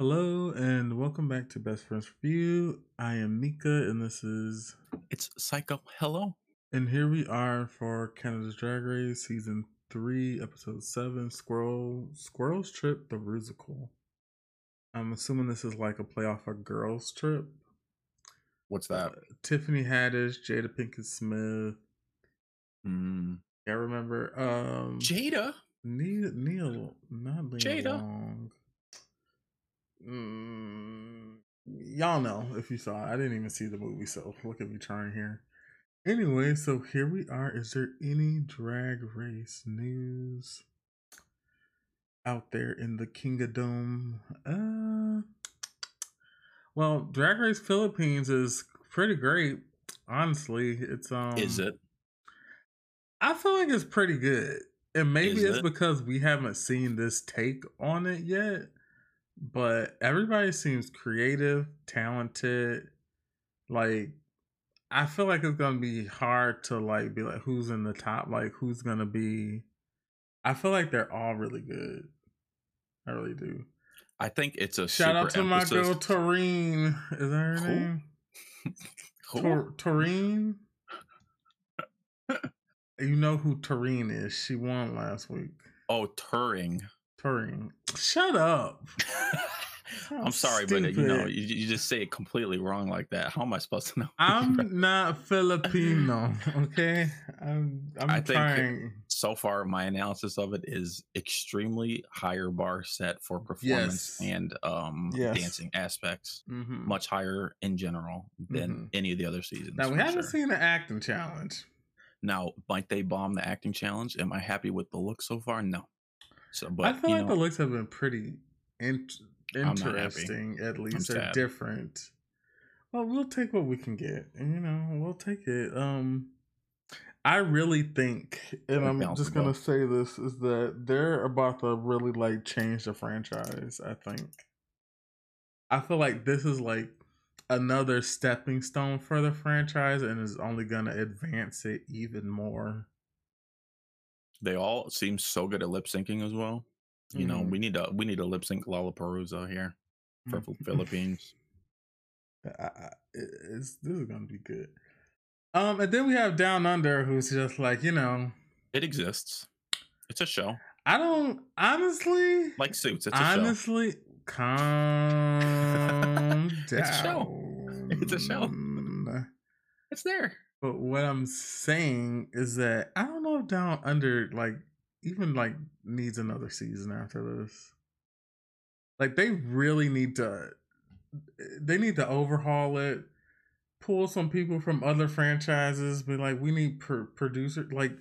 Hello and welcome back to Best Friends RuView. I am Mika and this is It's Saiko. Hello. and here we are for Canada's Drag Race season 3 episode 7 Squirrel Squirrel's Trip the Rusical. I'm assuming this is like a play off a girls trip. What's that? Uh, Tiffany Haddish, Jada Pinkett Smith. Mm. I remember um Jada. Neil, Neil not Neil Jada. Long. Mm, y'all know if you saw it. I didn't even see the movie, so look at me trying here. Anyway, so here we are. Is there any drag race news out there in the kingdom? Uh, well, Drag Race Philippines is pretty great. Honestly, it's um. Is it? I feel like it's pretty good. And maybe Is it's it? because we haven't seen this take on it yet. But everybody seems creative, talented. Like I feel like it's gonna be hard to like be like who's in the top, like who's gonna be I feel like they're all really good. I really do. I think it's a Shout out to super my girl emphasis- Toreen. Is that her Who? name? Tor- Toreen? you know who Toreen is. She won last week. Oh, Turing. Turing. Shut up. I'm sorry, but uh, you know, you, you just say it completely wrong like that. How am I supposed to know? I'm not Filipino, okay? I'm I'm I think- trying. so far, my analysis of it is extremely higher bar set for performance Yes. and um Yes. dancing aspects. Mhm. Much higher in general than Mhm. any of the other seasons. Now we haven't sure. seen the acting challenge. Now, might they bomb the acting challenge? Am I happy with the look so far? No. So, but I feel like know, the looks have been pretty in- interesting. At least they're different. Well, we'll take what we can get. and, You know, we'll take it. Um, I really think, and I'm just gonna say this, is that they're about to really like change the franchise. I think. I feel like this is like another stepping stone for the franchise, and is only gonna advance it even more. They all seem so good at lip syncing as well. You know, Mhm. we need a we need a lip sync Lollapalooza here for Mhm. Philippines. I, I, it's this is gonna be good. Um, and then we have Down Under, who's just like you know, It exists. It's a show, I don't honestly, like Suits. It's a show. honestly, calm down. It's a show. It's a show. It's there. But what I'm saying is that I don't know if Down Under like even like needs another season after this. Like they really need to they need to overhaul it, pull some people from other franchises, be like we need pro- producer like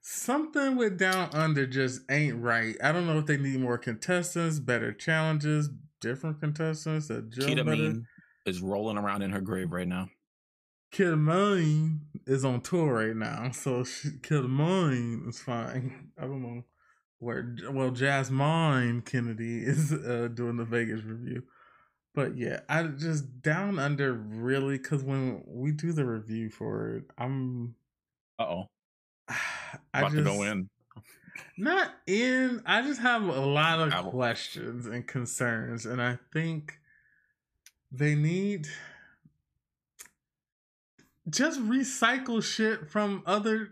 something with Down Under just ain't right. I don't know if they need more contestants, better challenges, different contestants that gel Kita better. Mean is rolling around in her grave right now. Kita Mean is on tour right now, so she, is fine. I don't know where. Well, Jasmine Kennedie is uh, doing the Vegas revue, but yeah, I just down under really because when we do the review for it, I'm Uh oh, I about just to go in. not in. I just have a lot of questions and concerns, and I think they need just recycle shit from other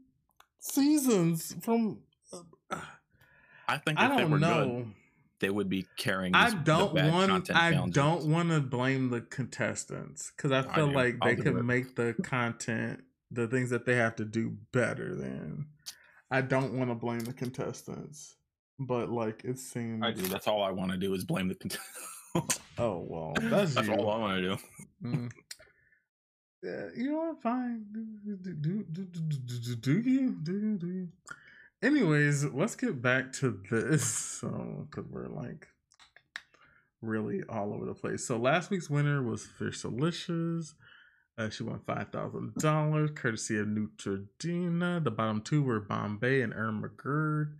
seasons. From I think I if they were don't know. good, they would be carrying. I don't want. I don't want to blame the contestants because I I feel do. like I'll they could it. make the content, the things that they have to do better. Than I don't want to blame the contestants, but like it seems. I do. That's all I want to do is blame the contest. Oh well, that's, That's all I want to do. Mm. Yeah, you know? Fine. Do, do, do, do, do, you? Do you? Do you? Anyways, let's get back to this. So, because we're like really all over the place. So, last week's winner was Fiercalicious. Uh, she won $5,000 courtesy of Neutrogena. The bottom two were Bombae and Irma Gerd.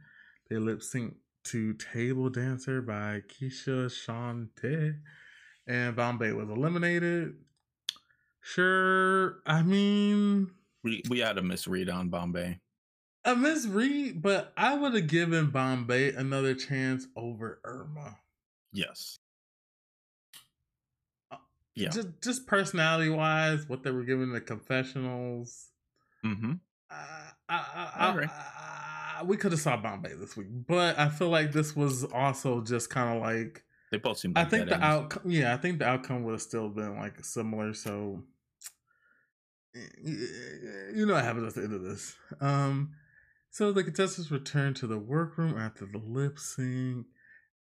They lip synced to Table Dancer by Keshia Chanté. And Bombae was eliminated. Sure, I mean, We we had a misread on Bombae. a misread, but I would have given Bombae another chance over Irma. Yes. Yeah. just just personality wise, what they were giving the confessionals. Mm-hmm. Uh, I, I, agree. I- we could have saw Bombae this week, but I feel like this was also just kind of like They both seem. I think the outcome. Yeah, I think the outcome would have still been like similar. So you know what happens at the end of this. Um, so the contestants return to the workroom after the lip sync,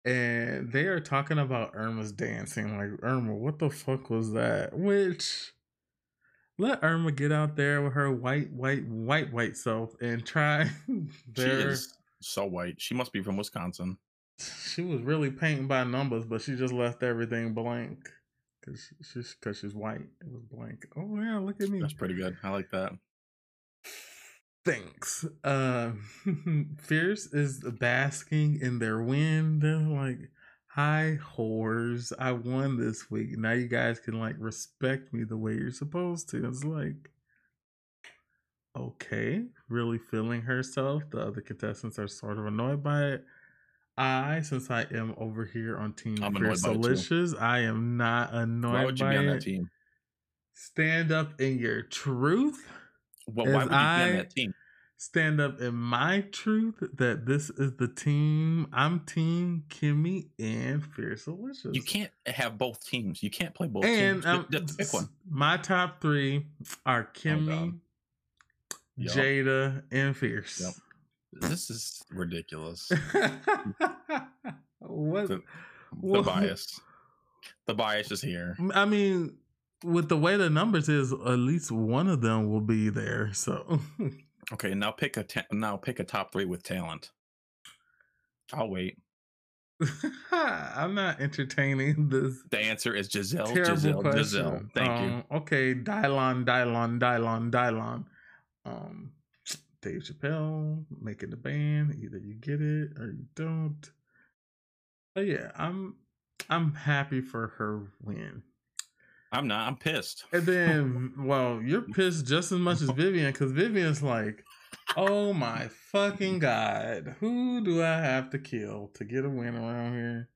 and they are talking about Irma's dancing. Like Irma, what the fuck was that? Which let Irma get out there with her white, white, white, white self and try She is so white. She must be from Wisconsin. She was really painting by numbers, but she just left everything blank because she's because she's white. It was blank. Oh yeah, look at me. That's pretty good. I like that. Thanks. Uh, Fierce is basking in their win. They're like, "Hi, whores! I won this week. Now you guys can like respect me the way you're supposed to." It's like, okay, really feeling herself. The other contestants are sort of annoyed by it. I, since I am over here on Team Fierce by it too. Delicious, I am not annoyed Why would you by be on that team? Stand up in your truth. Well, As why would you be on that team? stand up in my truth that this is the team. I'm Team Kimmy and Fiercalicious. You can't have both teams. You can't play both And teams. um, Just pick one. my top three are Kimmy. Yup. Jada, and Fierce. Yep. This is ridiculous. what? The, the bias. The bias is here. I mean, with the way the numbers is, at least one of them will be there. So Okay, now pick a ta- now pick a top three with talent. I'll wait. I'm not entertaining this The answer is Giselle. Giselle. question. Giselle. Thank you. Um, Okay, Dylon, Dylon, Dylon, Dylon. Um, Dave Chappelle making the band. Either you get it or you don't. But yeah, I'm I'm happy for her win. I'm not. I'm pissed. And then, well, you're pissed just as much as Vivian because Vivian's like, oh my fucking god, who do I have to kill to get a win around here?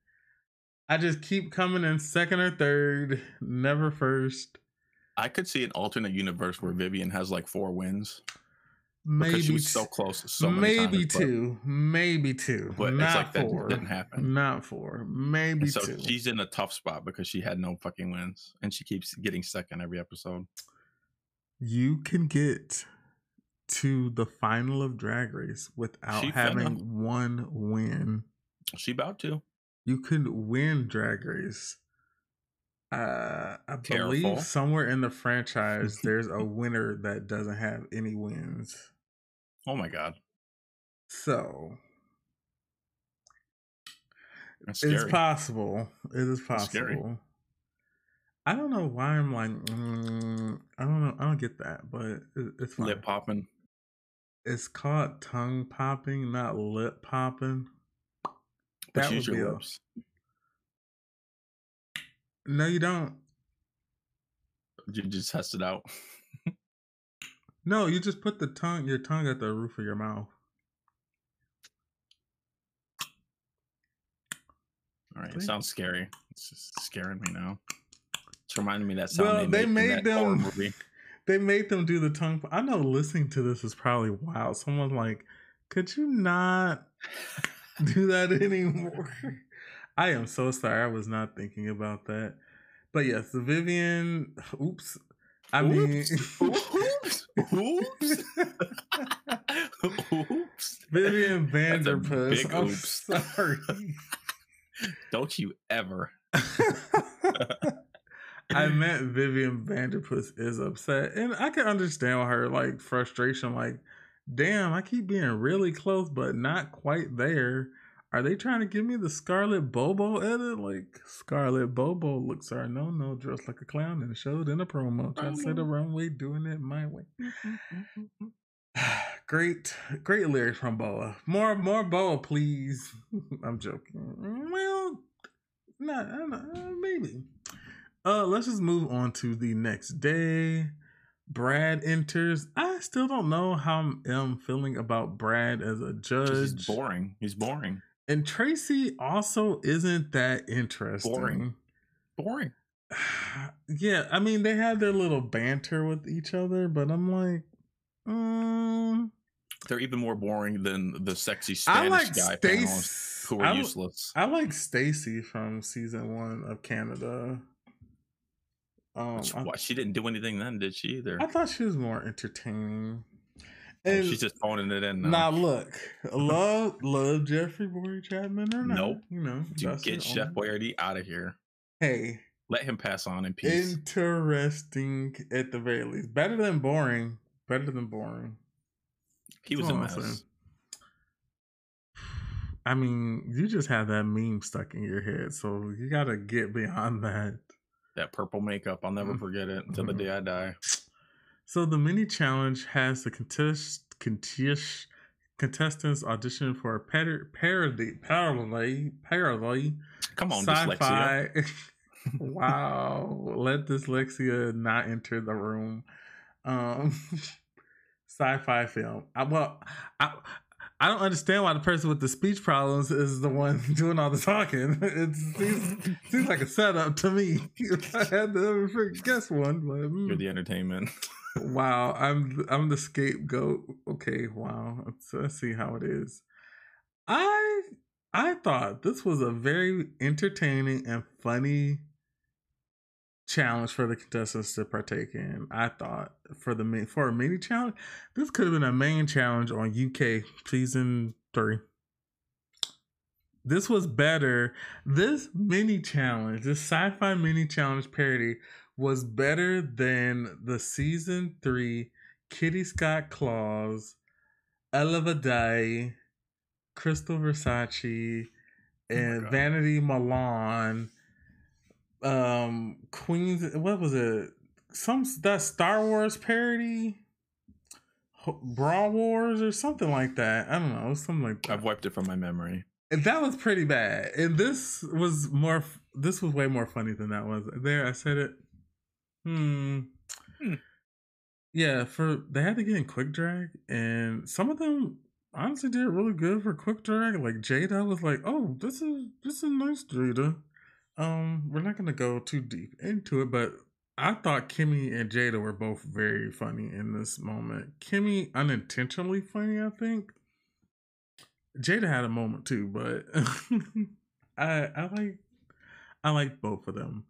I just keep coming in second or third, never first. I could see an alternate universe where Vivian has like four wins Maybe because she was so close. So maybe times, but- two, maybe two, But, not it's like that four. didn't happen. Not four, maybe And so two. she's in a tough spot because she had no fucking wins, and she keeps getting second every episode. You can get to the final of Drag Race without She having one win. She about to. You can win Drag Race. Uh, I Careful. believe somewhere in the franchise there's a winner that doesn't have any wins. Oh my god, So it's possible. It is possible. I don't know why I'm like, mm, I don't know. I don't get that, but it, it's fine. Lip popping. It's called tongue popping, not lip popping. That would your be a- lips. No, you don't. You just test it out. No, you just put the tongue, your tongue at the roof of your mouth. All right, it sounds scary. It's just scaring me now. It's reminding me that sound Well, they, they made, them- movie. They made them do the tongue. I know listening to this is probably wild. Someone's like, could you not do that anymore? I am so sorry. I was not thinking about that. But yes, the Vivian. Oops. I mean, Oops. Oops. Oops. Vivian Vanderpuss. I'm oops. sorry. Don't you ever. I meant Vivian Vanderpuss is upset, and I can understand her like frustration. Like, damn, I keep being really close, but not quite there. Are they trying to give me the Scarlett BoBo edit? Like, Scarlett BoBo looks are no no dressed like a clown and showed in a promo. Trying to say the runway, doing it my way. Mm, mm, mm, great, great lyrics from Boa. More, more Boa, please. I'm joking. Well, not, I don't uh, maybe. Uh, let's just move on to the next day. Brad enters. I still don't know how I'm feeling about Brad as a 'Cause He's judge. boring. He's boring. And Traci also isn't that interesting. Boring. Boring. yeah, I mean they had their little banter with each other, but I'm like, um, they're even more boring than the sexy Spanish I like guy Stace. who are I, useless. I like Stacey from season one of Canada. Um, Which- I, she didn't do anything then, did she? Either I thought she was more entertaining. And she's just phoning it in now. now look, love love Jeffrey Bowyer-Chapman or not? Nope. You know, Dude, get Chef Boyardee out of here. Hey, Let him pass on in peace. interesting at the very least. Better than boring. Better than boring. he was a mess. saying. I mean, you just have that meme stuck in your head, so you gotta get beyond that. That purple makeup, I'll never Mm. forget it until the Mhm. day I die. So the mini challenge has the contest, contest, contestants audition for a par- parody, parody, parody, Come on, dyslexia. sci-fi. wow, let dyslexia not enter the room. Um, sci-fi film. I, well, I I don't understand why the person with the speech problems is the one doing all the talking. It seems, seems like a setup to me. I had to ever guess one, but mm. You're the entertainment. Wow, I'm I'm the scapegoat. Okay, wow. Let's, let's see how it is. I I thought this was a very entertaining and funny challenge for the contestants to partake in. I thought for the mi- for a mini challenge, this could have been a main challenge on UK season three. This was better. This mini challenge, this sci-fi mini challenge parody was better than the season three Kitty Scott-Claus, Ella Vaday, Krystal Versace, and God. Vanity Milan. Um, Queens. What was it? Some that Star Wars parody, Brawl Wars or something like that. I don't know, something like that. I've wiped it from my memory. And that was pretty bad. And this was more. This was way more funny than that was. There, I said it. Hmm. Hmm. Yeah, for they had to get in quick drag, and some of them honestly did really good for quick drag. Like Jada was like, "Oh, this is this is nice, Jada." Um, we're not gonna go too deep into it, but I thought Kimmy and Jada were both very funny in this moment. Kimmy unintentionally funny, I think. Jada had a moment too, but I I like I like both of them.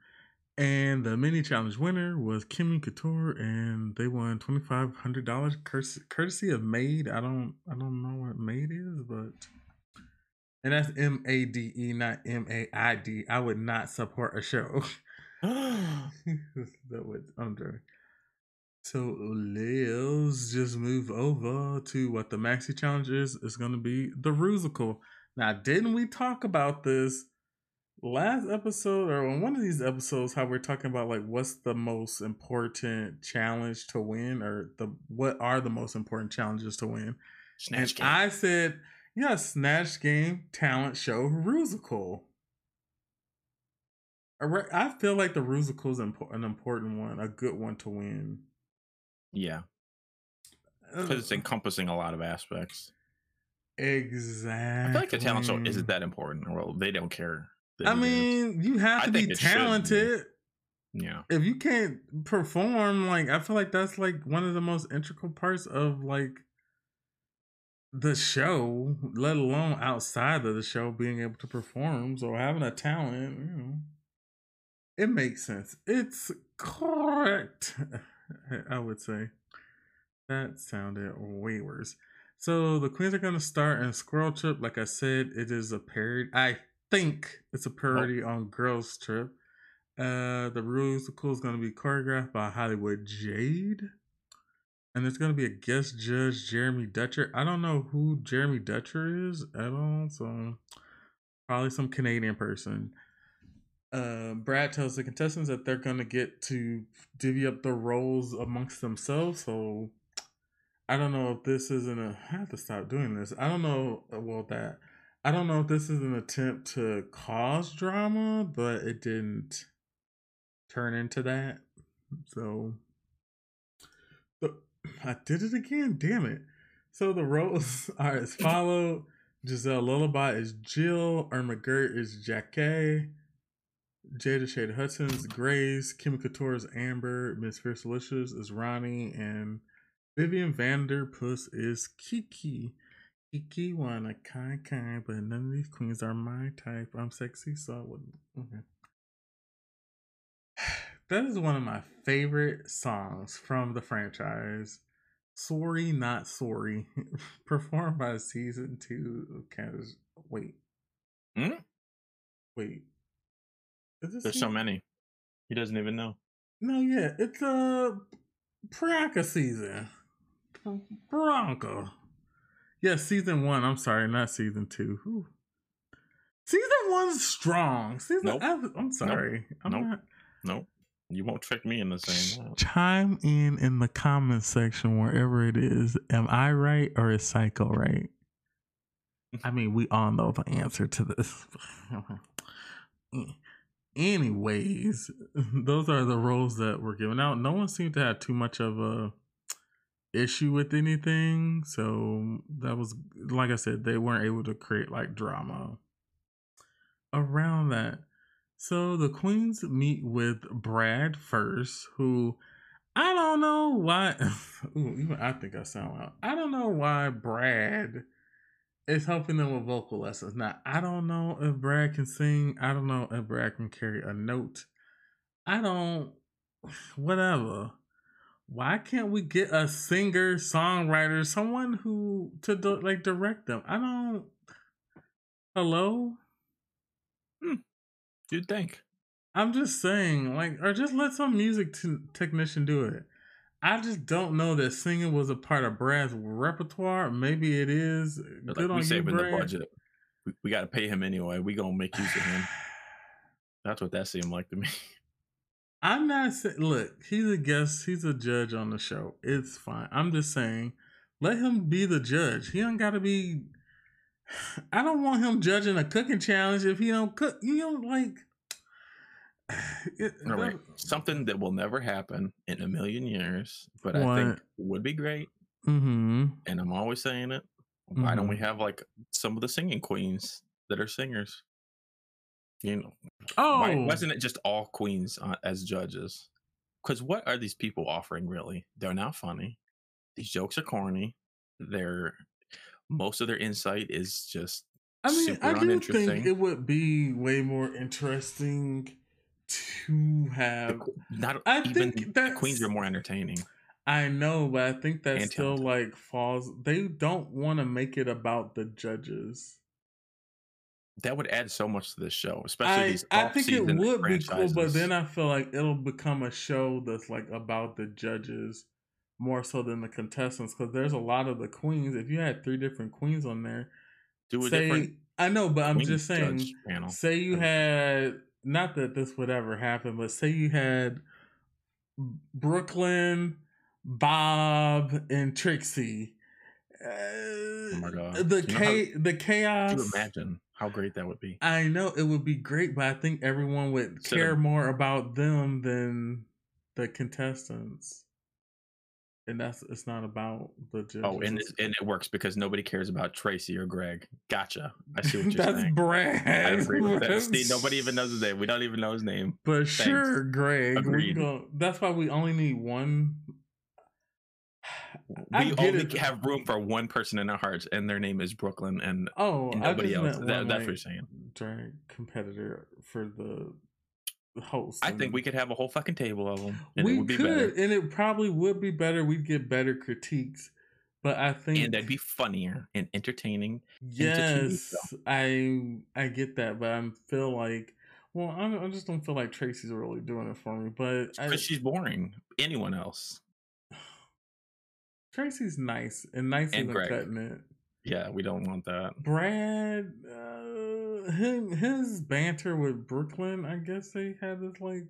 And the mini challenge winner was Kimmy Couture, and they won twenty five hundred dollars courtesy of Made. I don't I don't know what Made is, but and that's M A D E, not M A I D. I would not support a show that would joking. So let's just move over to what the maxi challenge is. It's gonna be the Rusical. Now, didn't we talk about this last episode or on one of these episodes? How we're talking about like what's the most important challenge to win, or the what are the most important challenges to win? Snatch and game. I said, yeah, Snatch Game Talent Show Rusical. I feel like the Rusical is an important one, a good one to win. yeah, Uh, because it's encompassing a lot of aspects. Exactly. I feel like the talent show isn't that important. Well, they don't care. I it is. mean, you have to be should be. talented. yeah, If you can't perform, like I feel like that's like one of the most integral parts of like the show, let alone outside of the show, being able to perform. So having a talent, you know, it makes sense. It's correct. I would say that sounded way worse. So the queens are gonna start in Squirrel Trip. Like I said, it is a parody. I think it's a parody on Girls Trip. Uh, the cool is gonna be choreographed by Hollywood Jade, and there's gonna be a guest judge, Jeremy Dutcher. I don't know who Jeremy Dutcher is at all, so probably some Canadian person. Uh, Brad tells the contestants that they're gonna get to divvy up the roles amongst themselves. So I don't know if this isn't a. I have to stop doing this. I don't know. uh, Well, that I don't know if this is an attempt to cause drama, but it didn't turn into that. So, I did it again. Damn it! So the roles are as follow: Giselle Lullaby is Jill, Irma Gerd is Jackie, Jada Shada Hudson's Grace, Kim Couture's Amber, Miss Fiercalicious is Ronnie, and Vivian Vanderpuss is Kiki. Kiki wanna kind kind, but none of these queens are my type. I'm sexy, so I wouldn't. Okay. That is one of my favorite songs from the franchise. Sorry, not sorry. Performed by season two of Canada's. Wait. Hmm? Wait. There's so many. He doesn't even know. No, yeah, it's a uh, Priyanka season. Priyanka. Yeah, season one. I'm sorry, not season two. Whew. Season one's strong. Season. Nope. I, am sorry. I'm Nope. not. Nope. You won't trick me in the same way. Chime in in the comment section wherever it is. Am I right or is Saiko right? I mean, we all know the answer to this. Anyways, those are the roles that were given out. No one seemed to have too much of a issue with anything. So that was like I said, they weren't able to create like drama around that. So the queens meet with Brad first, who I don't know why. Ooh, even I think I sound loud. I don't know why Brad is helping them with vocal lessons. Now I don't know if Brad can sing. I don't know if Brad can carry a note. I don't. Whatever. Why can't we get a singer, songwriter, someone who to do, like direct them? I don't. Hello. Hmm, you'd think. I'm just saying, like, or just let some music t- technician do it. I just don't know that singing was a part of Brad's repertoire. Maybe it is. Uh, but Good like on we you, saving the Brad. budget. We, we got to pay him anyway. We gonna make use of him. That's what that seemed like to me. I'm not saying. Look, he's a guest. He's a judge on the show. It's fine. I'm just saying, let him be the judge. He don't got to be. I don't want him judging a cooking challenge if he don't cook. You don't like. It, All right, something that will never happen in a million years, but I think would be great. Mm-hmm. And I'm always saying it. Why don't we have like some of the singing queens that are singers? You know, Oh, why wasn't it just all queens uh, as judges? Because what are these people offering really? They're not funny. These jokes are corny. They're most of their insight is just I mean, I do think it would be way more interesting to have. qu- not I think the queens are more entertaining. I know, but I think that And still talented. like falls. They don't want to make it about the judges. That would add so much to this show, especially I these. I think it would be cool, but then I feel like it'll become a show that's like about the judges more so than the contestants because there's a lot of the queens. If you had three different queens on there, do a say different. I know, but I'm just saying. Say you had not that this would ever happen, but say you had Brooklyn, Bob, and Trixie. Uh, Oh my God. The You know how- the Could chaos. you imagine how great that would be? I know it would be great, but I think everyone would care more about them than the contestants. And that's it's not about the judges. Oh, and it, and it works because nobody cares about Traci or Greg. Gotcha. I see what you're that's saying. That's Brad. I agree with that. See, nobody even knows his name. We don't even know his name. But sure, Greg. Agreed. that's why we only need one. We only it. have room for one person in our hearts, and their name is Brooklyn. And Oh, nobody else. That- that's what you're saying. Drag competitor for the host. I think we could have a whole fucking table of them, and we it would be could, better, and it probably would be better. We'd get better critiques, but I think and that'd be funnier and entertaining. yes, I I get that, but I feel like well, I, don't- I just don't feel like Traci's really doing it for me. But Because she's boring. Anyone else? Traci's nice and nice And even Greg. cutting it. Yeah, we don't want that. Brad, uh, him, his banter with Brooklyn, I guess they had this like,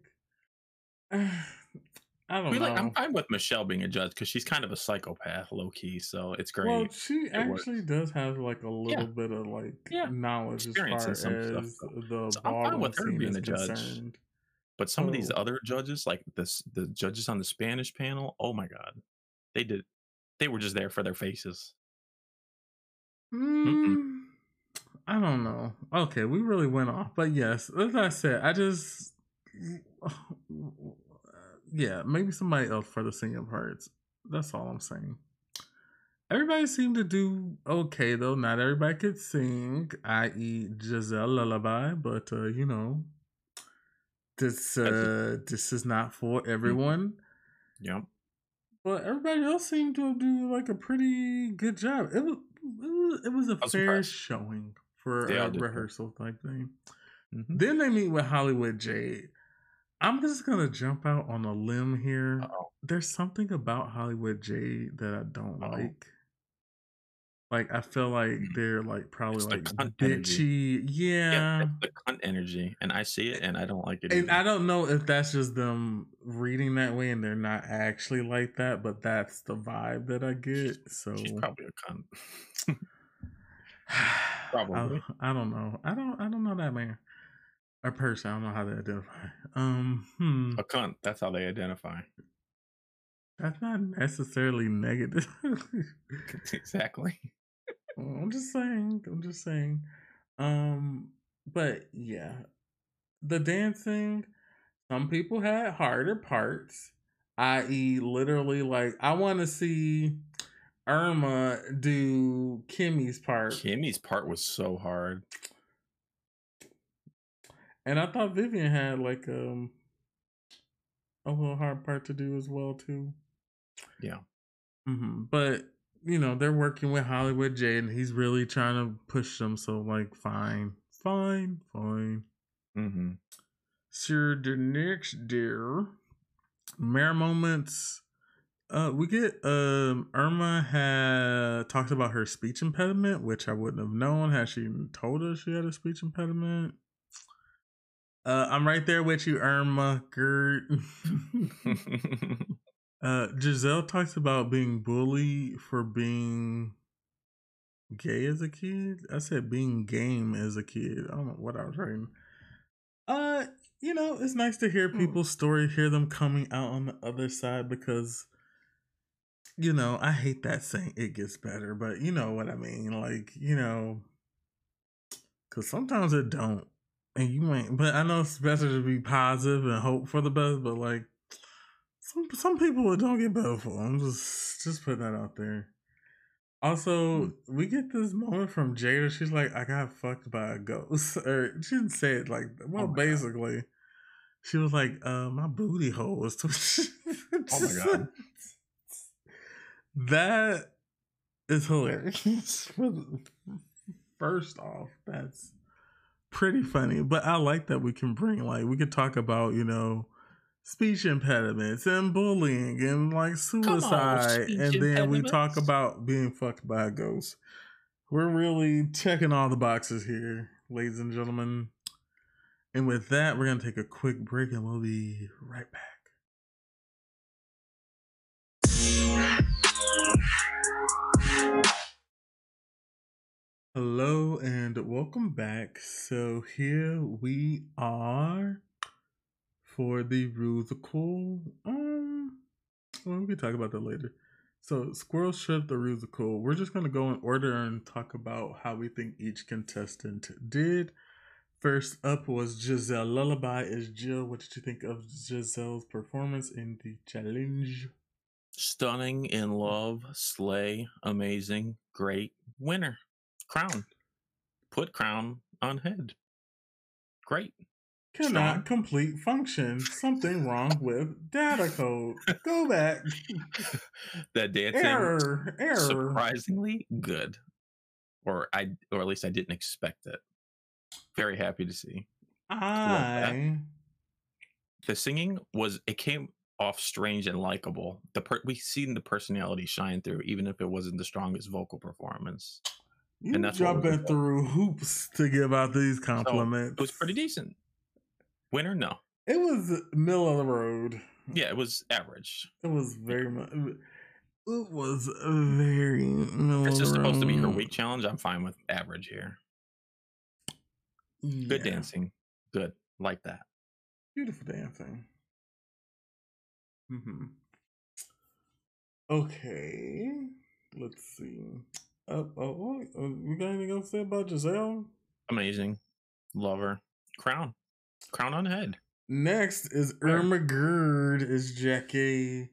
I don't We know. like, I'm fine with Michelle being a judge because she's kind of a psychopath, low key. So it's great. well, she works. actually does have like a little Yeah. bit of like Yeah. knowledge as Experience far some stuff, as though. the So I'm fine with her being is a judge. concerned. But some of these other judges, like this, the judges on the Spanish panel, oh my god, they did, they were just there for their faces. Mm, I don't know. Okay, we really went off, but yes, as I said, I just yeah, maybe somebody else for the singing parts. That's all I'm saying. Everybody seemed to do okay though. Not everybody could sing, i.e., Giselle Lullaby, but uh, you know, this uh, this is not for Mm-hmm. everyone. Yep. But everybody else seemed to do like a pretty good job. It was it was, it was a was fair impressed. showing for all a rehearsal type thing. Mhm. Then they meet with Hollywood Jade. I'm just gonna jump out on a limb here. Uh-oh. There's something about Hollywood Jade that I don't Uh-oh. like. Like I feel like they're like probably It's like bitchy. Yeah. Yeah, the cunt energy, and I see it, and I don't like it. And either. I don't know if that's just them reading that way and they're not actually like that, but that's the vibe that I get. So She's probably a cunt. I, Probably. I don't know. I don't I don't know that man. A person. I don't know how they identify. Um hmm. A cunt. That's how they identify. That's not necessarily negative. exactly. I'm just saying. I'm just saying. Um, but yeah, the dancing. Some people had harder parts, i.e., literally, like I want to see Irma do Kimmy's part, Kimmy's part was so hard. and I thought Vivian had like um a little hard part to do as well too. Yeah. hmm But you know they're working with Hollywood J, and he's really trying to push them. So like, fine, fine, fine. Mm-hmm. Sir, the next dear Mare moments. Uh, we get um Irma had talked about her speech impediment, which I wouldn't have known had she told us she had a speech impediment. Uh, I'm right there with you, Irma. Gerd. Uh, Giselle talks about being bullied for being gay as a kid. I said being game as a kid. I don't know what I was writing. Uh, you know, it's nice to hear Hmm. people's story, hear them coming out on the other side because, you know, I hate that saying it gets better, but you know what I mean. Like, you know, because sometimes it don't, and you ain't. But I know it's better to be positive and hope for the best, but like some some people don't get better for. I'm just just putting that out there. Also, we get this moment from Jada. She's like, "I got fucked by a ghost," or she didn't say it like. Well, Oh my God. basically, she was like, "Uh, my booty hole was twitching." Oh my God. that is hilarious. First off, that's pretty funny, but I like that we can bring like we could talk about you know speech impediments and bullying and like suicide, speech and then we talk about being fucked by a ghost. We're really checking all the boxes here, ladies and gentlemen. And with that, we're gonna take a quick break, and we'll be right back. Hello and welcome back. So here we are for the musical. Um, well, we can talk about that later. So Squirrel Trip, the musical. We're just gonna go in order and talk about how we think each contestant did. First up was Giselle Lullaby. Is Jill? What did you think of Giselle's performance in the challenge? Stunning, in love, slay, amazing, great, winner, crown, put crown on head. Great. Cannot Strong. complete function. Something wrong with data code. Go back. that dancing Error. Error. surprisingly good, or I, or at least I didn't expect it. Very happy to see. I. The singing was it came off strange and likable. The per- we seen the personality shine through, even if it wasn't the strongest vocal performance. You And that's jumping through hoops to give out these compliments. It was pretty decent. Winner, no. It was middle of the road. Yeah, it was average. It was very much. It was very middle It's just supposed to be her week challenge. I'm fine with average here. Good dancing. Good. Like that. Beautiful dancing. Mm-hmm. Okay. Let's see. Uh, oh, oh, uh, we got anything else to say about Giselle? Amazing. Love her. Crown. Crown on head. Next is? Irma Gerd is Jackie.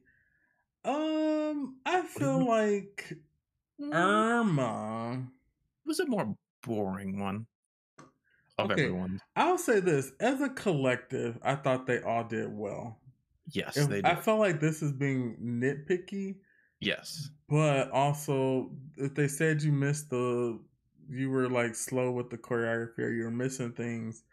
Um, I feel like Irma. It was a more boring one of Okay. everyone. I'll say this: as a collective, I thought they all did well. Yes, If- they I felt like this is being nitpicky, Yes. but also if they said you missed the, you were like slow with the choreography or you were missing things,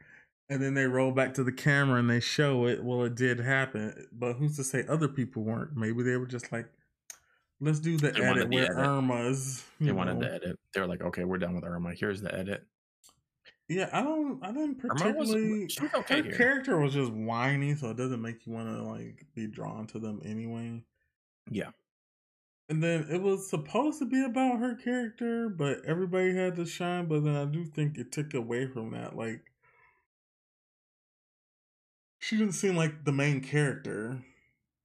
and then they roll back to the camera and they show it. Well, it did happen, but who's to say other people weren't? Maybe they were just like, let's do the They edit the edit. Irma's. They you wanted know. the edit. They were like, okay, we're done with Irma. Here's the edit. Yeah, I don't. I didn't particularly. was okay her here. character was just whiny, so it doesn't make you want to like be drawn to them anyway. Yeah. And then it was supposed to be about her character, but everybody had to shine. But then I do think it took away from that. Like, she didn't seem like the main character.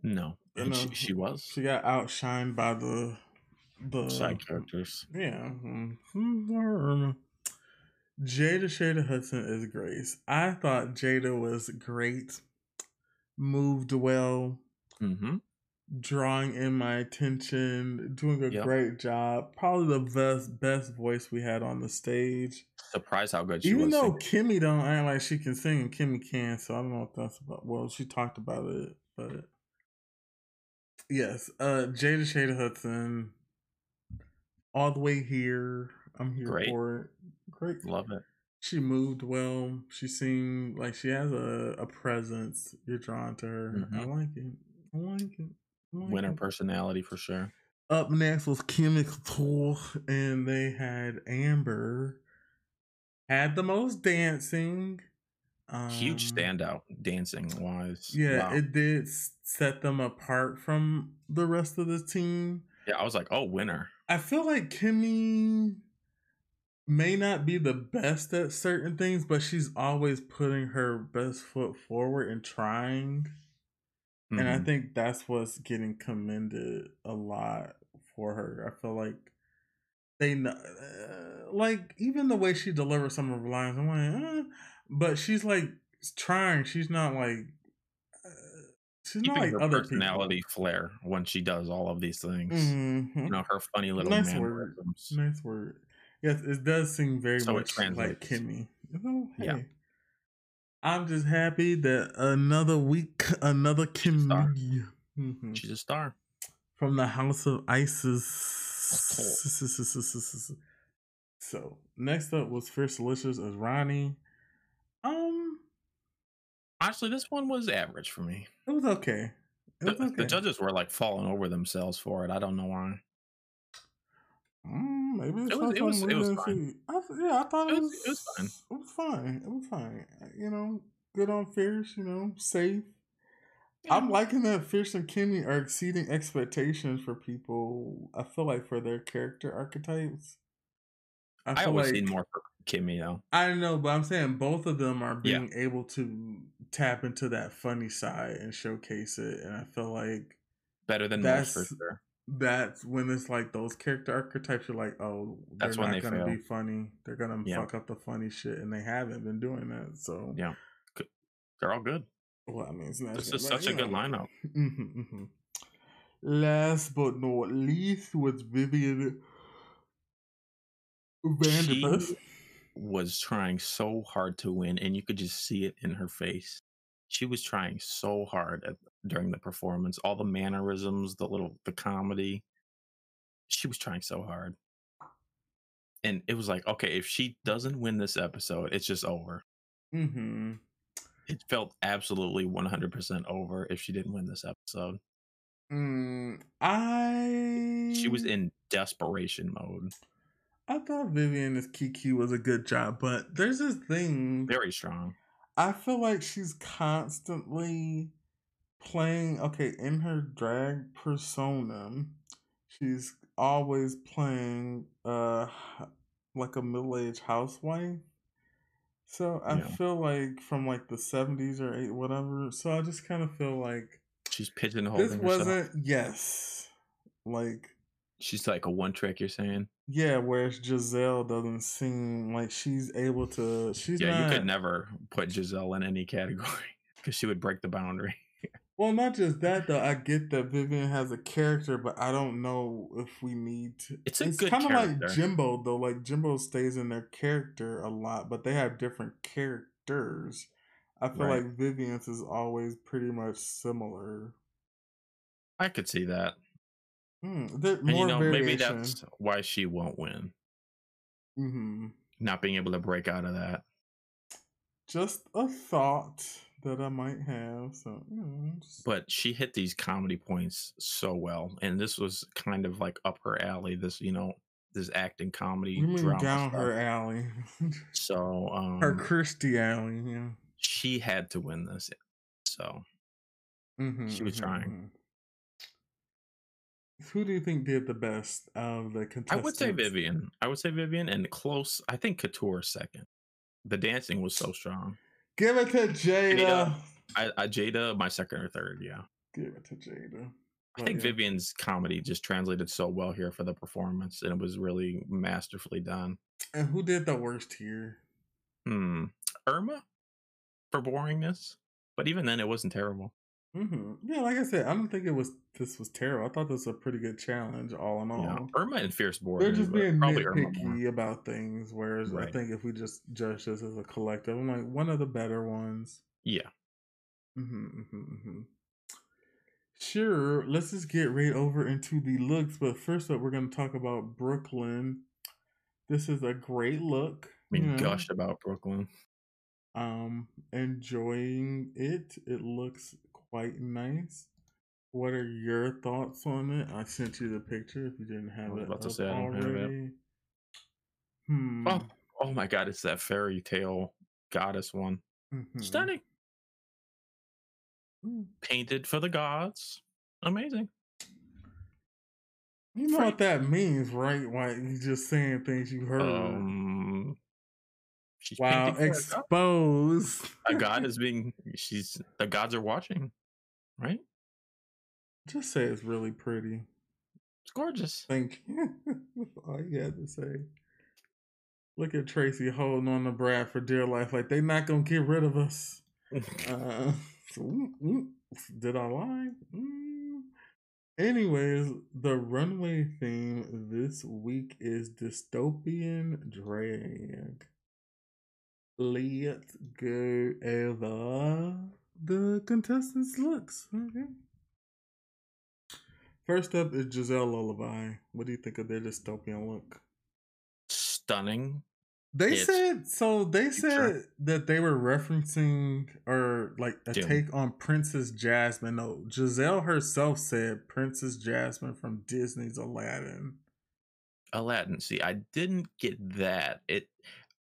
No. You And know, she, she was. She got outshined by the the Side characters. Yeah. mm, mm, Jada Shada Hudson is Grace. I thought Jada was great. Moved well, Mm-hmm. Drawing in my attention, doing a Yep. great job. Probably the best best voice we had on the stage. Surprised how good she Even was. though singing. Kimmy don't act like she can sing and Kimmy can, so I don't know if that's about well, she talked about it, but yes, uh Jada Shada Hudson all the way here. I'm here Great. for it. Great. Love it. She moved well. She seemed like she has a, a presence. You're drawn to her. I Mhm. like it. I like it. Winner it. personality for sure. Up next was Kimmy and they had Amber. Had the most dancing. Huge Um, standout dancing wise. Yeah, Wow. it did set them apart from the rest of the team. yeah, I was like, oh, winner. I feel like Kimmy may not be the best at certain things, but she's always putting her best foot forward and trying. And I Mhm. think that's what's getting commended a lot for her. I feel like they know, uh, like even the way she delivers some of her lines, I'm like, uh, but she's like trying. She's not like uh, she's keeping not like her other personality flair when she does all of these things. people. You know, her funny little Nice word. Nice word. Yes, it does seem very So much like. Kimmy. Oh, hey. Yeah. I'm just happy that another week, another She's a star. Kimmy Mhm. She's a star. from the House of Isis. So next up was Fiercalicious as Ronnie. Um, Honestly, this one was average for me. it was okay. It The, was okay. the judges were like falling over themselves for it. I don't know why. Mm, maybe it's It was- it was- it was fine. I, yeah, I thought it It was, was- it was fine. It was fine. It was fine. You know, good on Fierce. You know, safe. I'm liking that Fierce and Kimmy are exceeding expectations for people. I feel like for their character archetypes. I I always like seen more for Kimmy though. I know, but I'm saying both of them are Yeah. being able to tap into that funny side and showcase it, and I feel like Better than most for sure. That's when it's like those character archetypes are like, oh, they're That's when not they gonna fail. be funny. They're gonna Yeah. fuck up the funny shit, and they haven't been doing that. So Yeah. They're all good. well, I mean, it's not. This is such a good lineup. hmm hmm Last but not least was Vivian Vanderpuss. Was trying so hard to win, and you could just see it in her face. She was trying so hard at, during the performance. All the mannerisms, the little, the comedy. She was trying so hard, and it was like, okay, if she doesn't win this episode, it's just over. mm-hmm. It felt absolutely one hundred percent over if she didn't win this episode. Mm, I She was in desperation mode. I thought Vivian as Kiki was a good job, but there's this thing. Very strong. I feel like she's constantly playing. Okay, in her drag persona, she's always playing uh like a middle aged housewife. So I Yeah. feel like from like the seventies or eight whatever. So I just kind of feel like She's pigeonholing this wasn't yes, like She's like a one trick. You're saying? yeah. Whereas Giselle doesn't seem like she's able to. She's yeah, not. you could never put Giselle in any category. because she would break the boundary. Well, not just that though. I get that Vivian has a character, but I don't know if we need to. It's a good kind of like. Jimbo though. Like Jimbo stays in their character a lot, but they have different characters. I feel Right. like Vivian's is always pretty much similar. I could see that. Hmm, And you know, variation. maybe that's why she won't win. hmm Not being able to break out of that. Just a thought that I might have. So, you know, just- But she hit these comedy points so well. And this was kind of like up her alley, this, you know, this acting comedy drama. down stuff. her alley, So um her Kirstie Alley. Yeah. she had to win this. So Mhm, She was mhm, trying. Who do you think did the best of the contestants? I would say Vivian. I would say Vivian and close. I think Couture second. The dancing was so strong. Give it to Jada. Jada. I, I Jada, my second or third. Yeah, Give it to Jada. I think yeah. Vivian's comedy just translated so well here for the performance, and it was really masterfully done. And who did the worst here? Hmm, Irma for boringness, but even then, it wasn't terrible. Hmm Yeah, like I said, I don't think it was. This was terrible. I thought this was a pretty good challenge, all in all. Yeah, Irma and Fierce Board. They're just being probably nitpicky about things, whereas I think if we just judge this as a collective, I'm like one of the better ones. Yeah, hmm hmm hmm Sure, let's just get right over into the looks. But first up, we're going to talk about Brooklyn. This is a great look. I mean, you know, gushed about Brooklyn. Um, enjoying it. It looks quite nice. What are your thoughts on it? I sent you the picture if you didn't have was it about to say, already. Hmm. Oh, oh my God! It's that fairy tale goddess one. mhm. Stunning. Mm. Painted for the gods. Amazing. You know what that means, right? Why you just saying things you heard. Um, she's wow, painting a god. exposed. A god is being. She's the gods are watching, right? Just say it's really pretty. It's gorgeous. Thank you. That's all you had to say. Look at Traci holding on to Brad for dear life, like they not gonna get rid of us. Uh, mm, mm, did I lie? Mm. Anyways, the runway theme this week is dystopian drag. Let's go over the contestants' looks. Okay. First up is Giselle Lullaby. What do you think of their dystopian look? Stunning. They It's said so. They future. said that they were referencing or like a Dune. take on Princess Jasmine. No, Giselle herself said Princess Jasmine from Disney's Aladdin. Aladdin. See, I didn't get that. It.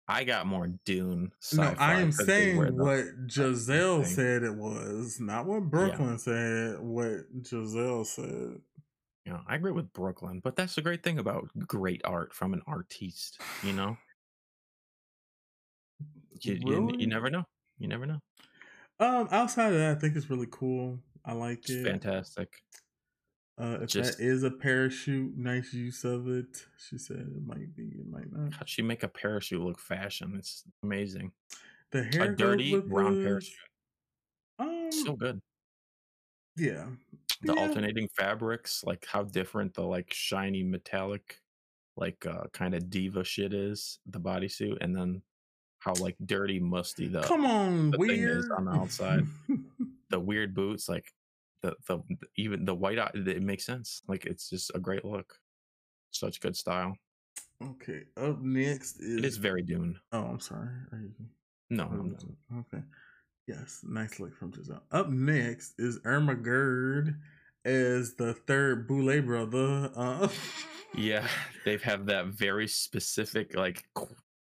I got more Dune. No, I am 'cause they wear saying what Giselle thing. said it was, not what Brooklyn said. What Giselle said. Yeah, I agree with Brooklyn, but that's the great thing about great art from an artiste. You know, you, you, you never know. You never know. Um, outside of that, I think it's really cool. I like It's it. fantastic. Uh, if Just- that is a parachute, nice use of it. She said it might be, it might not. How'd she make a parachute look fashion? It's amazing. The hair a dirty brown parachute. Um, So good. yeah, The yeah. alternating fabrics, like how different the like shiny metallic, like uh kind of diva shit is, the bodysuit, and then how like dirty, musty the Come on, the thing weird is on the outside. the weird boots, like the the even the white eye, it makes sense. Like it's just a great look. Such good style. okay, up next is. It is very Dune. Oh, I'm sorry. You? No, oh, I'm Okay. Yes, nice look from Giselle. Up next is Irma Gerd as the third Boulet brother. Uh, yeah, they've have that very specific like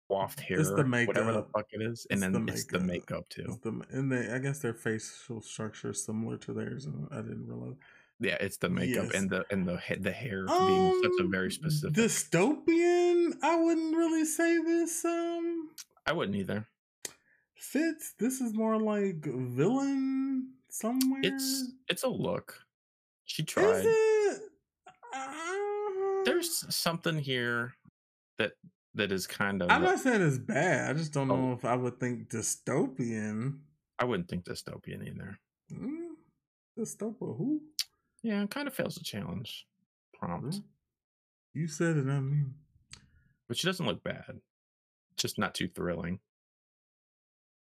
coiffed hair, It's the whatever the fuck it is, and It's then the it's the makeup. makeup too. The, and they, I guess their facial structure is similar to theirs. and I didn't realize. Yeah, it's the makeup Yes. and the and the the hair being such a very Um, specific. dystopian. I wouldn't really say this. Um, I wouldn't either. fits. This is more like villain somewhere. It's it's a look. She is tried. it? Uh, There's something here that that is kind of. I'm not saying it's bad. I just don't Oh. know if I would think dystopian. I wouldn't think dystopian either. Mm, dystopia who? Yeah, it kind of fails the challenge prompt. You said it, I mean. but she doesn't look bad. Just not too thrilling.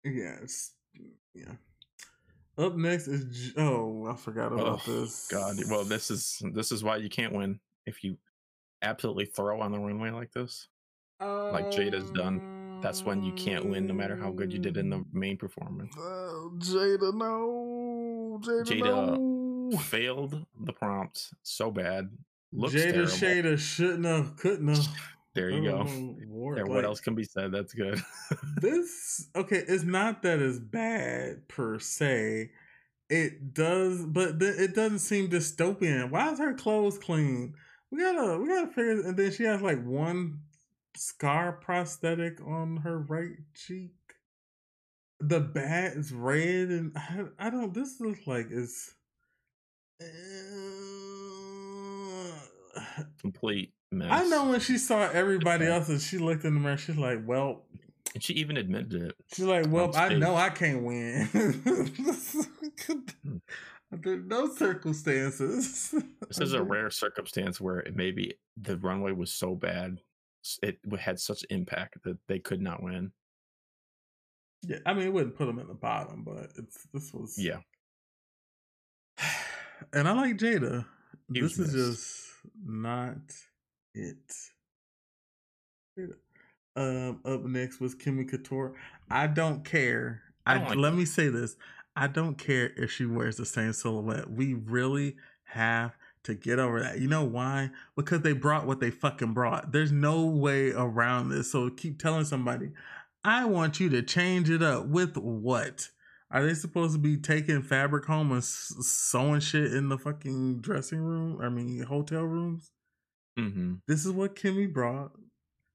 Yes. yeah. Up next is J- oh, I forgot about Oh, this. God, well, this is this is why you can't win if you absolutely throw on the runway like this. Like Jada's done, That's when you can't win, no matter how good you did in the main performance. Oh, Jada, no, Jada, Jada no. Failed the prompt so bad. Looks Jada terrible. Shada shouldn't have, couldn't have. There you go. Lord, There, what like, else can be said? That's good. this okay it's not that it's bad per se it does but th- it doesn't seem dystopian why is her clothes clean we gotta we gotta figure and then she has like one scar prosthetic on her right cheek the bat is red and i, I don't this looks like it's uh, Complete mess. I know when she saw everybody else and she looked in the mirror, she's like, Well, And she even admitted it. She's like, well, I know I can't win. Under no circumstances. This is a rare circumstance where it maybe the runway was so bad, it had such impact that they could not win. Yeah, I mean, it wouldn't put them at the bottom, but it's this was. Yeah, and I like Jada. This is just not it. Jada. Um, up next was Kimmy Couture. I don't care. I I, don't like let that. me say this. I don't care if she wears the same silhouette. We really have to get over that. You know why? Because they brought what they fucking brought. There's no way around this. So keep telling somebody, I want you to change it up with what? Are they supposed to be taking fabric home and sewing shit in the fucking dressing room? I mean, hotel rooms? hmm This is what Kimmy brought.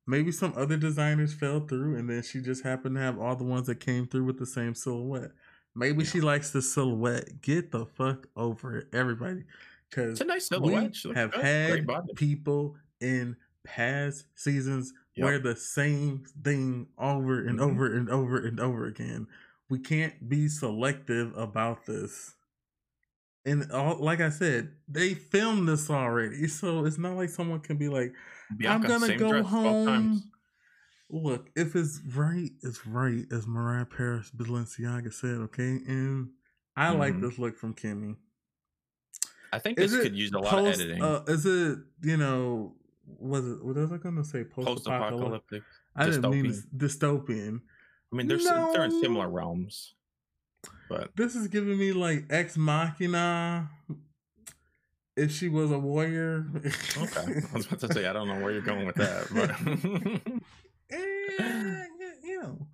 Maybe some other designers fell through, and then she just happened to have all the ones that came through with the same silhouette. Maybe Yeah. she likes the silhouette. Get the fuck over it, everybody. Because it's a nice we have had people in past seasons Yep. wear the same thing over and Mhm. over and over and over again. We can't be selective about this. And all, like I said, they filmed this already, so it's not like someone can be like, "I'm gonna go home." Look, if it's right, it's right, as Mariah Paris Balenciaga said. Okay, and I like Mhm. this look from Kimmy. I think Is this could use a lot post- of editing. Uh, is it you know? Was it? What was I gonna say? Post apocalyptic. I didn't mean dystopian. I mean, they're si- they're in similar realms, but This is giving me like Ex Machina. If she was a warrior. okay. I was about to say I don't know where you're going with that, but Eh, you know.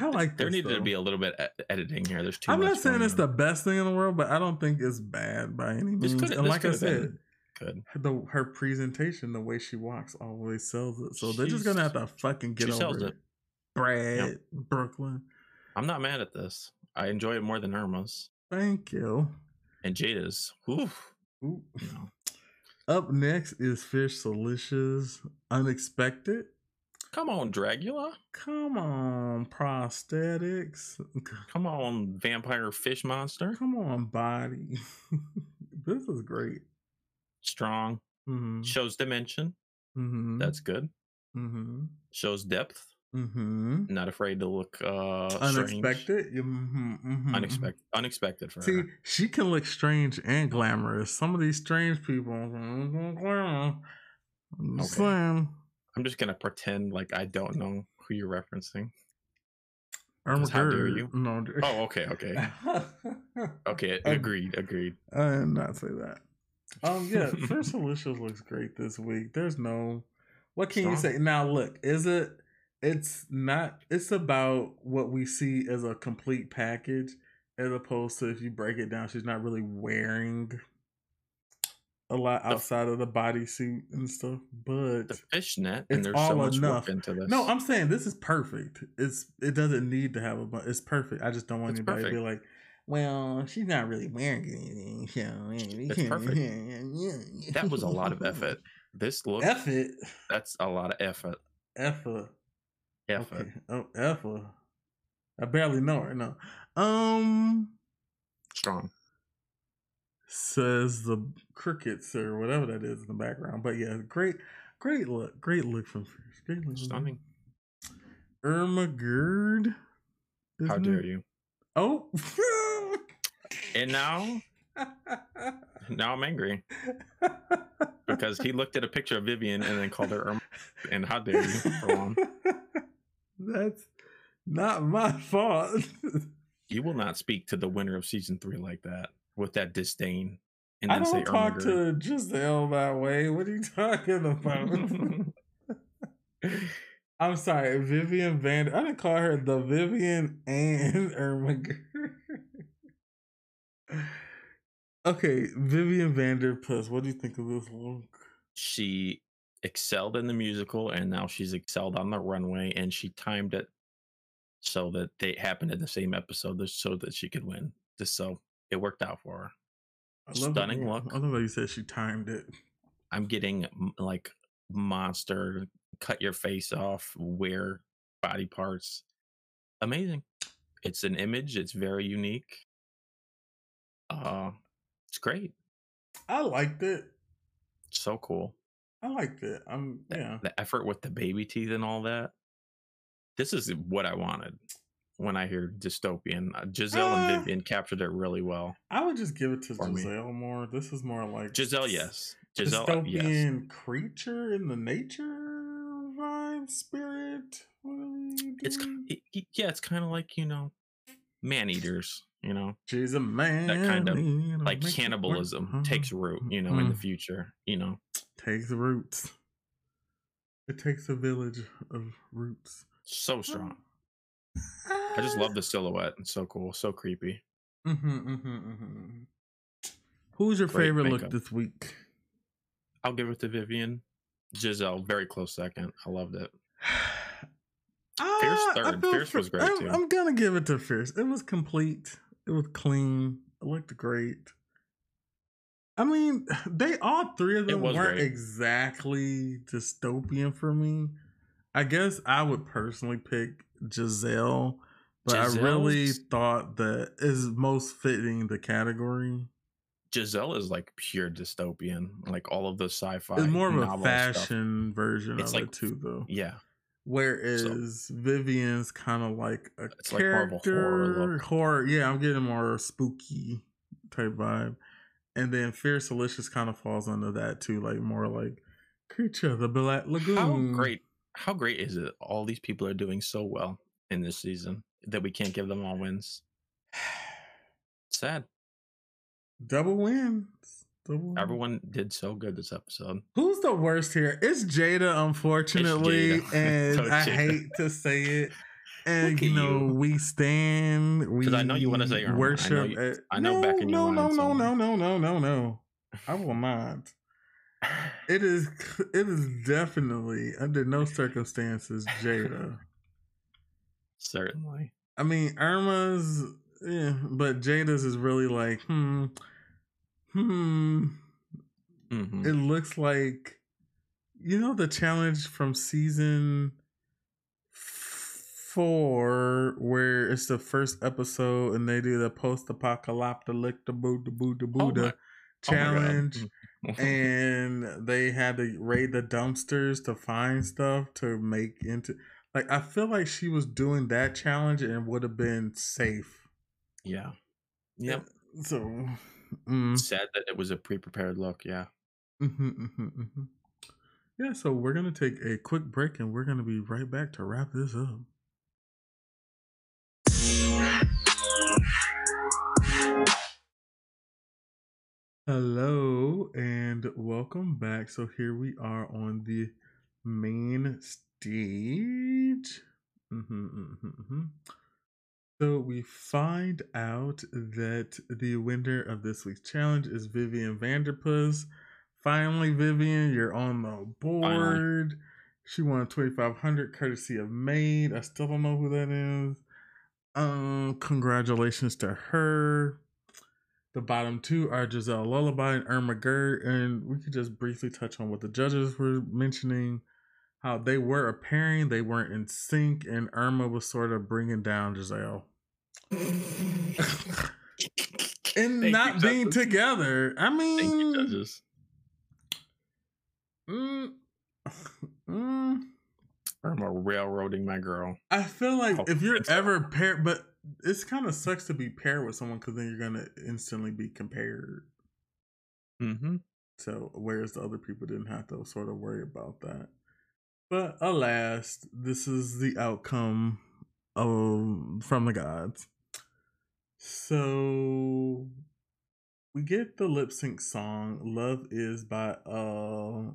I like there this, needed to be a little bit e- editing here. There's too I'm not saying it's on. the best thing in the world, but I don't think it's bad by any This means. could- And this like I said, good. the her presentation, the way she walks, always sells it. So they're just gonna have to fucking get she over sells it. Brad, Brooklyn, I'm not mad at this. I enjoy it more than Irma's thank you. and Jada's. Ooh. You know. Up next is Fiercalicious Unexpected. Come on, Dragula. Come on, prosthetics. Come on, vampire fish monster. Come on, body. this is great. Strong. Mm-hmm. Shows dimension. Mm-hmm. That's good. mm-hmm. Shows depth. Mm-hmm. Not afraid to look uh strange. Unexpected. Mm-hmm. Mm-hmm. Unexpected. Unexpected for See, her. she can look strange and glamorous. Some of these strange people, glamour. I'm just Okay. saying. I'm just gonna pretend like I don't know who you're referencing. How dare you? No. Oh, okay, okay, okay. Agreed. Agreed. I did not say that. Um, yeah, First Delicious looks great this week. There's no, what can you say? Now, look, is it? It's not. It's about what we see as a complete package, as opposed to if you break it down, she's not really wearing a lot The- outside of the bodysuit and stuff. But The fishnet, It's and there's all so much enough. into this. no, I'm saying this is perfect. It's it doesn't need to have a. but It's perfect. I just don't want It's anybody to be like, well, she's not really wearing anything. So It's perfect. that was a lot of effort. This look, Effort. that's a lot of effort. Effort. Effort. Okay. Oh, effort. I barely know her. No. Um. Strong. Says the crickets or whatever that is in the background. But yeah, great, great look, great look from Fierce. Great look. Stunning. Irma Gerd. How dare you? Oh. and now, now I'm angry because he looked at a picture of Vivian and then called her Irma. And how dare you for one? That's not my fault. you will not speak to the winner of season three like that with that disdain. And I don't talk to Giselle that way. What are you talking about? I'm sorry, Vivian Van. I didn't call her the Vivian and Irma. okay, Vivian Vanderpuss. What do you think of this look? She excelled in the musical, and now she's excelled on the runway, and she timed it so that they happened in the same episode, so that she could win. Just so it worked out for her. I Stunning look. I love how you said she timed it. I'm getting like monster cut your face off, wear body parts. Amazing. It's an image, it's very unique. Uh it's great. I liked it. So cool. I liked it. I'm yeah. The, the effort with the baby teeth and all that. This is what I wanted when I hear dystopian. Uh, Giselle uh, and Vivian captured it really well. I would just give it to Giselle me. more. This is more like Giselle, yes. Giselle, dystopian yes. creature in the nature vibe spirit? It's it, yeah, it's kind of like you know, man eaters. You know, she's a man. That kind of like cannibalism takes root. You know, in the mm-hmm. future. You know, takes roots. It takes a village of roots. So strong. I just love the silhouette. It's so cool. So creepy. Mm-hmm, mm-hmm, mm-hmm. Who's your Great favorite makeup. look this week? I'll give it to Vivian. Giselle, very close second. I loved it. Fierce ah, third. Fierce was great I'm, too. I'm gonna give it to Fierce. It was complete. It was clean. It looked great. I mean, they all three of them weren't great. exactly dystopian for me. I guess I would personally pick Giselle, but Giselle's... I really thought that is most fitting the category. Giselle is like pure dystopian, like all of the sci-fi. It's more of a fashion stuff. version it's of like, it too, though. Yeah. Whereas so, Vivian's kind of like a it's character like horror, horror. Yeah, I'm getting more spooky type vibe, and then Fiercalicious kind of falls under that too, like more like creature the Black Lagoon. How great! How great is it? All these people are doing so well in this season that we can't give them all wins. Sad. Double wins. Double. Everyone did so good this episode. Who's the worst here? It's Jada, unfortunately, it's Jada. and I Jada. hate to say it. And you know, you. we stand. We I know you want to say worship. I know, you, I know no, back in no, your no, no, no, no, no, no, no. I will not. It is. It is definitely under no circumstances Jada. Certainly. I mean, Irma's. Yeah, but Jada's is really like, hmm, hmm. Mm-hmm. It looks like you know the challenge from season four where it's the first episode and they do the post-apocalyptic the Buddha Buddha Buddha oh challenge oh and they had to raid the dumpsters to find stuff to make into like I feel like she was doing that challenge and would have been safe. Yeah. Yep. So Mm. Sad that it was a pre-prepared look. Yeah. Mm-hmm, mm-hmm, mm-hmm. Yeah. So we're gonna take a quick break, and we're gonna be right back to wrap this up. Hello and welcome back. So here we are on the main stage. Mm-hmm, mm-hmm, mm-hmm. So we find out that the winner of this week's challenge is Vivian Vanderpuss. Finally, Vivian, you're on the board. Finally. She won 2500 courtesy of Made. I still don't know who that is. Um, congratulations to her. The bottom two are Giselle Lullaby and Irma Gerd. And we could just briefly touch on what the judges were mentioning. How they were a pairing, they weren't in sync, and Irma was sort of bringing down Giselle. and Thank not you, being judges. together. I you, mean, judges. mm, mm, I'm a railroading my girl. I feel like Oh, if you're ever paired, but it's kind of sucks to be paired with someone because then you're gonna instantly be compared. Mm-hmm. So whereas the other people didn't have to sort of worry about that. But alas, this is the outcome of from the gods. So we get the lip sync song "Love Is" by uh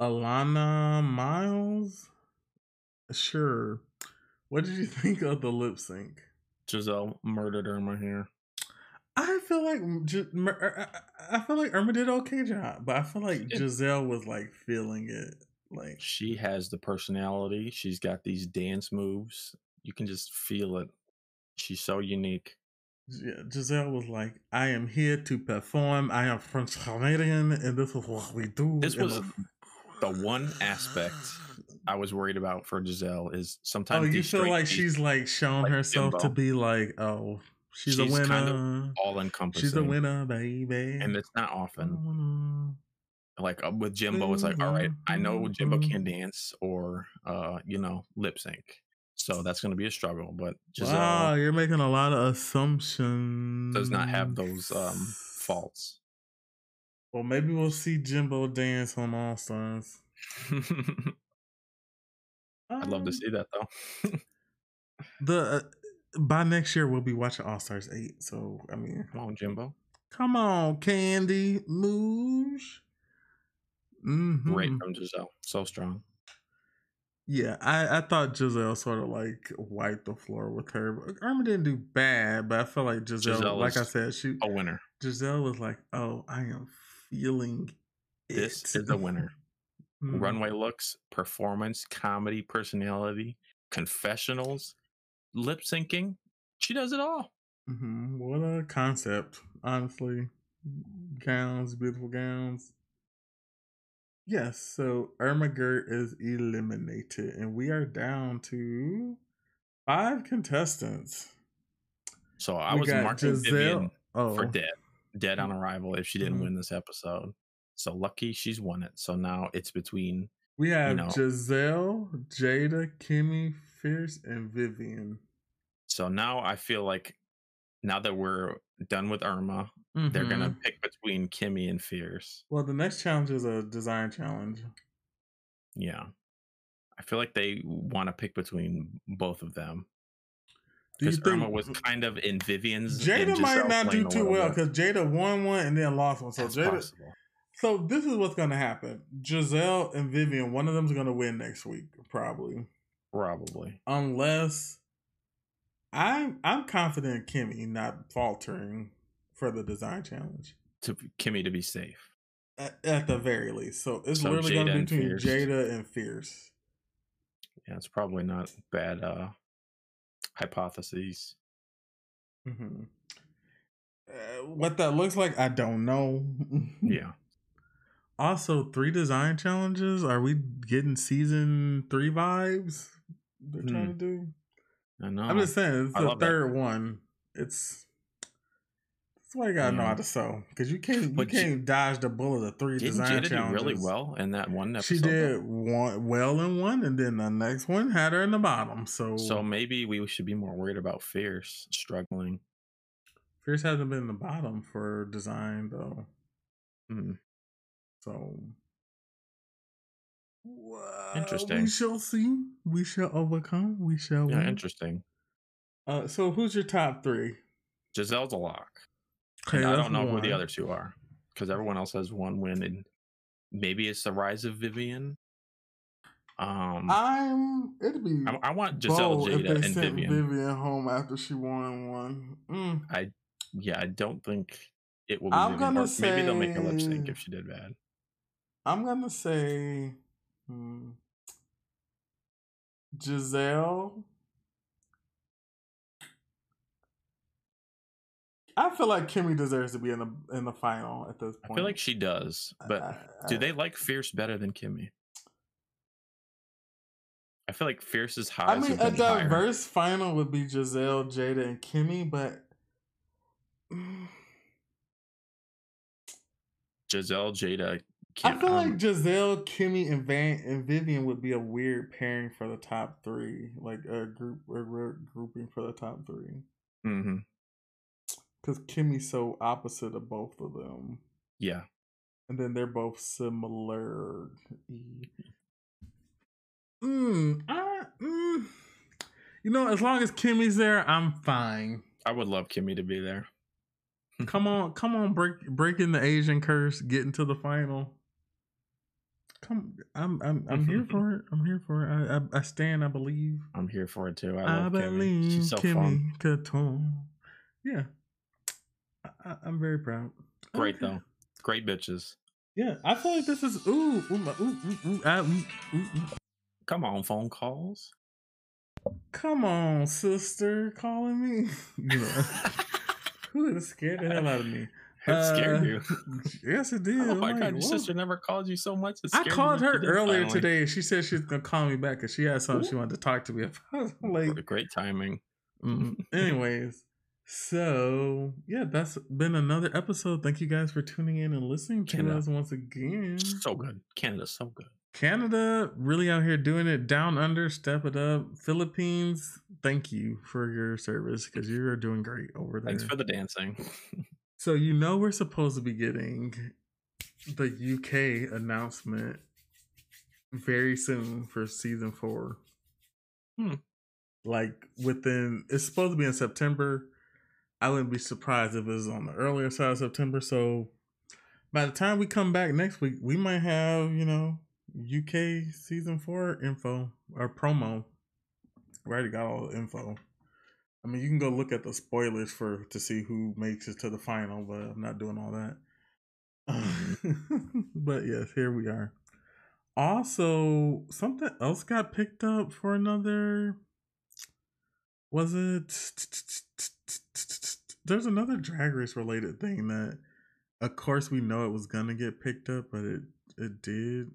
Alannah Myles. Sure. What did you think of the lip sync? Giselle murdered Irma here. I feel like I er, er, er, I feel like Irma did okay job, but I feel like. Giselle was like feeling it. Like She has the personality. She's got these dance moves. You can just feel it. She's so unique. yeah, Giselle was like, "I am here to perform. I am French Canadian, and this is what we do." This was the- The one aspect I was worried about for Giselle is oh, sometimes Oh, you feel like she's like shown like herself to be like, "Oh, she's, a winner. kind of all encompassing. she's a winner, baby." and it's not often. Like uh, with Jimbo, it's like, all right, I know Jimbo mhm. can dance or uh, you know, lip sync. So that's gonna be a struggle. But Giselle Wow, you're making a lot of assumptions. does not have those um faults. Well, maybe we'll see Jimbo dance on All Stars. I'd love to Um, see that though. the. Uh, by next year, we'll be watching All Stars eight. So I mean, Come on, Jimbo. come on, Kandy Muse. Mm-hmm. Great from Giselle. So strong. Yeah, I, I thought Giselle sort of like wiped the floor with her. But Irma didn't do bad, but I felt like Giselle, Giselle like I said, she A winner. Giselle was like, "Oh, I am feeling This it." is a winner. Mhm. Runway looks, performance, comedy, personality, confessionals, lip syncing. She does it all. Mhm. What a concept, honestly. Gowns, beautiful gowns. Yes, so Irma Gerd is eliminated, and we are down to five contestants. So I We was marking Giselle- Vivian Oh, for dead, dead on arrival if she didn't Mhm. win this episode. So lucky she's won it. So now it's between we have know. Giselle, Jada, Kimmy, Fierce, and Vivian. so now I feel like now that we're done with Irma, they're gonna Mhm. pick between Kimmy and Fierce. Well, the next challenge is a design challenge. Yeah. I feel like they want to pick between both of them. Because Irma was kind of in Vivian's. Jada and might Giselle's not do too well because Jada won one and then lost one. So That's Jada, possible. So this is what's gonna happen. Giselle and Vivian, one of them's gonna win next week, probably. Probably. Unless I'm I'm confident in Kimmy not faltering for the design challenge. To Kimmy to be safe. At, at the very least. So it's So literally gonna be between Fierce. Jada and Fierce. Yeah, it's probably not bad uh hypotheses. Mm-hmm. Uh, what that looks like, I don't know. Yeah. Also, three design challenges. Are we getting season three vibes? They're trying to do. I know. I'm just saying, it's I the love that. third one. It's that's why you gotta know how to sew because you can't you But can't dodge the bullet of 3 Didn't design Jada challenges. really well in that one episode? She though? did one well in one, and then the next one had her in the bottom. So, So maybe we should be more worried about Fierce struggling. Fierce hasn't been in the bottom for design though. Hmm. So Well, Interesting. We shall see. We shall overcome. We shall Yeah, win. interesting. Uh, so who's your top three? Giselle's a lock. Okay, I don't know who the other two are because everyone else has one win, and maybe it's the rise of Vivian. Um, I'm. It'd be I, I want Giselle, Jada, and Vivian. Vivian home after she won one. Mm. Yeah, I don't think it will be. I'm Vivian, gonna or maybe they'll make a lip sync if she did bad. I'm gonna say hmm, Giselle. I feel like Kimmy deserves to be in the in the final at this point. I feel like she does, but I- do they like Fierce better than Kimmy? I feel like Fierce's highs. I mean, a been higher. diverse final would be Giselle, Jada, and Kimmy, but Giselle, Jada. I feel um, like Giselle, Kimmy, and Van and Vivian would be a weird pairing for the top three, like a group a gr- grouping for the top three, mhm. because Kimmy's so opposite of both of them, yeah. and then they're both similar. Mm, I, mm, you know, as long as Kimmy's there, I'm fine. I would love Kimmy to be there. Come on, come on, break breaking the Asian curse, getting to the final. Come, I'm I'm I'm here for it. I'm here for it. I I, I stand. I believe. I'm here for it too. I I, love Kimmy. believe She's so Kimmy. Katon. Yeah, I, I, I'm very proud. Great Okay. though. Great bitches. Yeah, I feel like this is ooh ooh my, ooh ooh ooh, ah, ooh, ooh, ooh. Come on, phone calls. Come on, sister, calling me. You know, who is scared the hell out of me? It scared Uh, you. Yes, it did. Oh my like, god, your sister never called you so much. I called her earlier finally. today. She said she was gonna call me back because she had something she wanted to talk to me about. Like, Great- Great timing. mm. anyways, so yeah, that's been another episode. Thank you guys for tuning in and listening to us once again. So good. Canada, so good. Canada really out here doing it down under, step it up. Philippines, thank you for your service because you're doing great over there. Thanks for the dancing. So you know we're supposed to be getting the UK announcement very soon for season four. Hmm. Like within it's supposed to be in September. I wouldn't be surprised if it was on the earlier side of September. So by the time we come back next week, we might have, you know, UK season four info or promo. We already got all the info. I mean, you can go look at the spoilers for to see who makes it to the final, but I'm not doing all that. but yes, here we are. Also, something else got picked up for another. Was it? There's another drag race related thing that, of course, we know it was gonna get picked up, but it it did.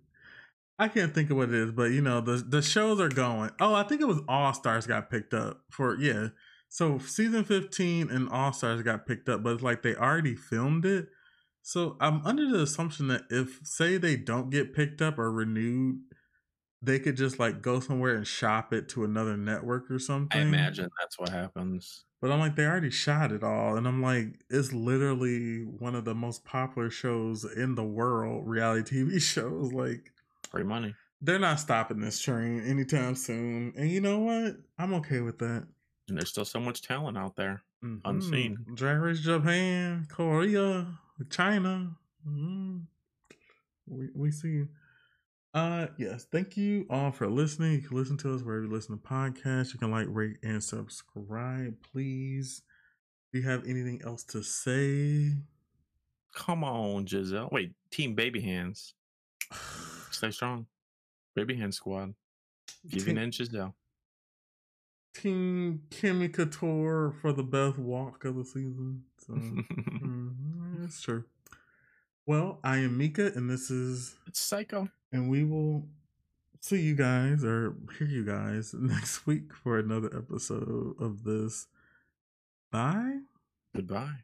I can't think of what it is, but you know the the shows are going. Oh, I think it was All Stars got picked up for yeah. So season fifteen and All Stars got picked up, but it's like they already filmed it. So I'm under the assumption that if say they don't get picked up or renewed, they could just like go somewhere and shop it to another network or something. I imagine that's what happens. But I'm like, they already shot it all. And I'm like, it's literally one of the most popular shows in the world, reality TV shows. Like, Free money. they're not stopping this train anytime soon. And you know what? I'm okay with that. And there's still so much talent out there. Mhm. Unseen. Drag Race Japan, Korea, China. Mhm. We, we see. Uh yes, thank you all for listening. You can listen to us wherever you listen to podcasts. You can like, rate, and subscribe, please. Do you have anything else to say? Come on, Giselle. Wait, Team Baby Hands. Stay strong. Baby Hand Squad. Team, and Giselle. Team Kimmy Couture for the best walk of the season. So mhm, it's true. Well, I am Mika, and this is it's Saiko. and we will see you guys or hear you guys next week for another episode of this. Bye. Goodbye.